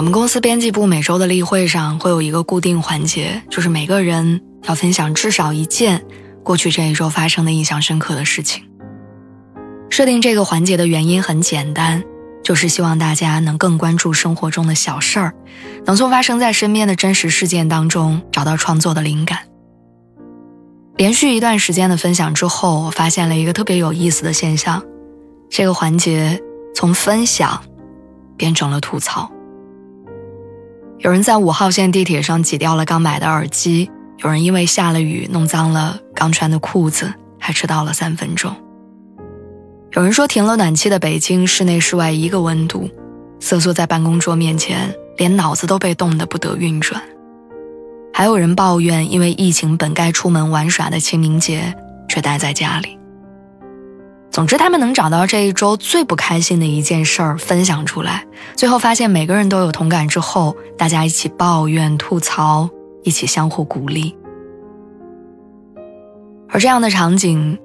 我们公司编辑部每周的例会上会有一个固定环节，就是每个人要分享至少一件过去这一周发生的印象深刻的事情。设定这个环节的原因很简单，就是希望大家能更关注生活中的小事儿，能从发生在身边的真实事件当中找到创作的灵感。连续一段时间的分享之后，我发现了一个特别有意思的现象：这个环节从分享变成了吐槽。有人在五号线地铁上挤掉了刚买的耳机，有人因为下了雨弄脏了刚穿的裤子，还迟到了三分钟。有人说停了暖气的北京室内室外一个温度，瑟缩在办公桌面前，连脑子都被冻得不得运转。还有人抱怨，因为疫情本该出门玩耍的清明节，却待在家里。总之，他们能找到这一周最不开心的一件事儿分享出来，最后发现每个人都有同感之后，大家一起抱怨、吐槽，一起相互鼓励。而这样的场景，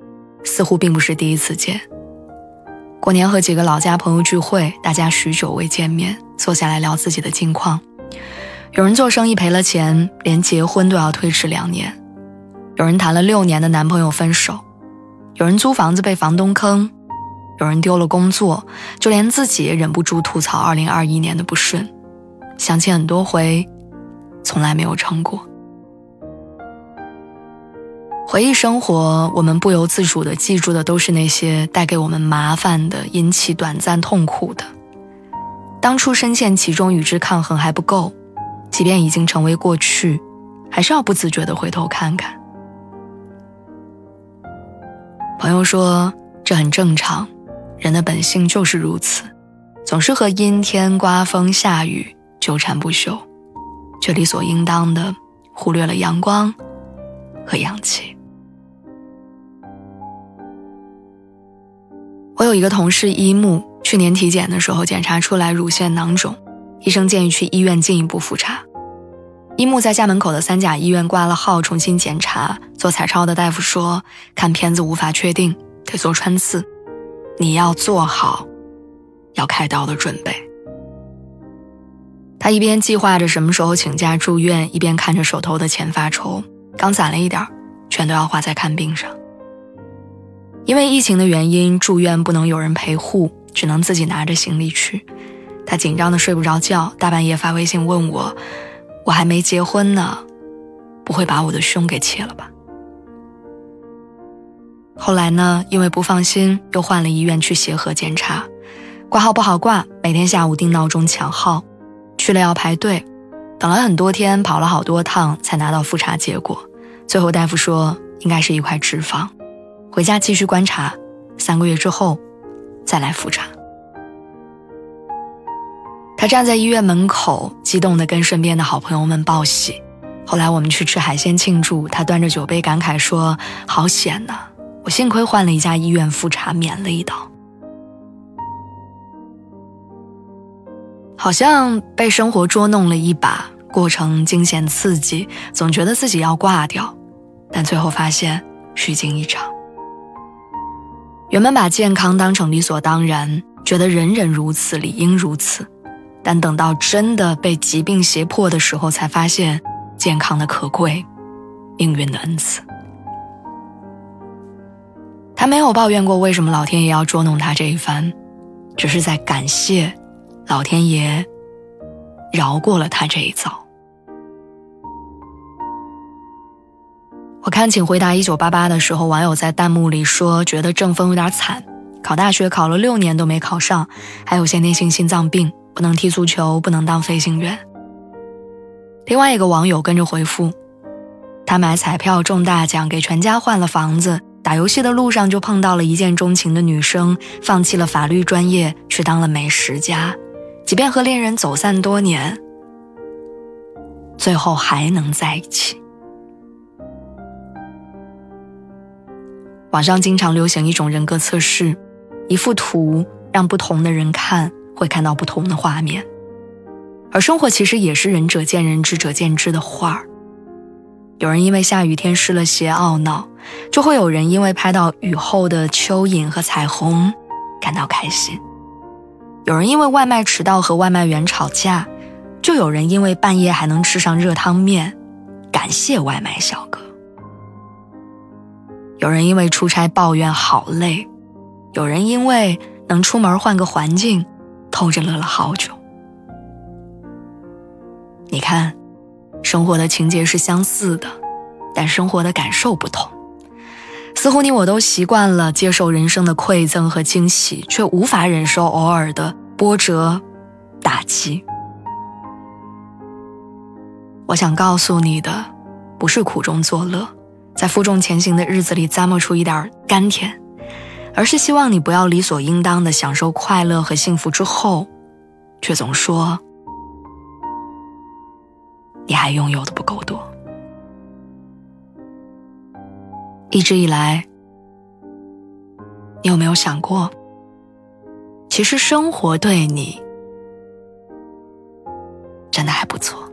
似乎并不是第一次见。过年和几个老家朋友聚会，大家许久未见面，坐下来聊自己的近况。有人做生意赔了钱，连结婚都要推迟两年；有人谈了六年的男朋友分手。有人租房子被房东坑，有人丢了工作，就连自己也忍不住吐槽2021年的不顺，想起很多回，从来没有成过。回忆生活，我们不由自主地记住的都是那些带给我们麻烦的、引起短暂痛苦的。当初深陷其中与之抗衡还不够，即便已经成为过去，还是要不自觉地回头看看。朋友说：“这很正常，人的本性就是如此，总是和阴天、刮风、下雨纠缠不休，却理所应当的忽略了阳光和氧气。”我有一个同事一木，去年体检的时候检查出来乳腺囊肿，医生建议去医院进一步复查。一木在家门口的三甲医院挂了号，重新检查。做彩超的大夫说，看片子无法确定，得做穿刺。你要做好要开刀的准备。他一边计划着什么时候请假住院，一边看着手头的钱发愁。刚攒了一点全都要花在看病上。因为疫情的原因，住院不能有人陪护，只能自己拿着行李去。他紧张的睡不着觉，大半夜发微信问我。我还没结婚呢，不会把我的胸给切了吧？后来呢？因为不放心，又换了医院去协和检查，挂号不好挂，每天下午定闹钟抢号，去了要排队，等了很多天，跑了好多趟才拿到复查结果。最后大夫说应该是一块脂肪，回家继续观察，三个月之后再来复查。他站在医院门口，激动地跟身边的好朋友们报喜。后来我们去吃海鲜庆祝，他端着酒杯感慨说：“好险呐，我幸亏换了一家医院复查，免了一刀。”好像被生活捉弄了一把，过程惊险刺激，总觉得自己要挂掉，但最后发现虚惊一场。原本把健康当成理所当然，觉得人人如此，理应如此。但等到真的被疾病胁迫的时候，才发现健康的可贵，命运的恩赐。他没有抱怨过为什么老天爷要捉弄他这一番，只是在感谢老天爷饶过了他这一遭。我看《请回答一九八八》的时候，网友在弹幕里说，觉得郑峰有点惨，考大学考了六年都没考上，还有先天性心脏病。不能踢足球，不能当飞行员。另外一个网友跟着回复：“他买彩票中大奖，给全家换了房子，打游戏的路上就碰到了一见钟情的女生，放弃了法律专业去当了美食家，即便和恋人走散多年，最后还能在一起。网上经常流行一种人格测试，一幅图让不同的人看，会看到不同的画面。而生活其实也是仁者见仁，智者见智的画儿。有人因为下雨天湿了鞋懊恼，就会有人因为拍到雨后的蚯蚓和彩虹感到开心。有人因为外卖迟到和外卖员吵架，就有人因为半夜还能吃上热汤面，感谢外卖小哥。有人因为出差抱怨好累，有人因为能出门换个环境，偷着乐了好久。你看，生活的情节是相似的，但生活的感受不同。似乎你我都习惯了接受人生的馈赠和惊喜，却无法忍受偶尔的波折、打击。我想告诉你的，不是苦中作乐。在负重前行的日子里，咂摸出一点甘甜，而是希望你不要理所应当的享受快乐和幸福之后，却总说你还拥有的不够多。一直以来，你有没有想过，其实生活对你真的还不错？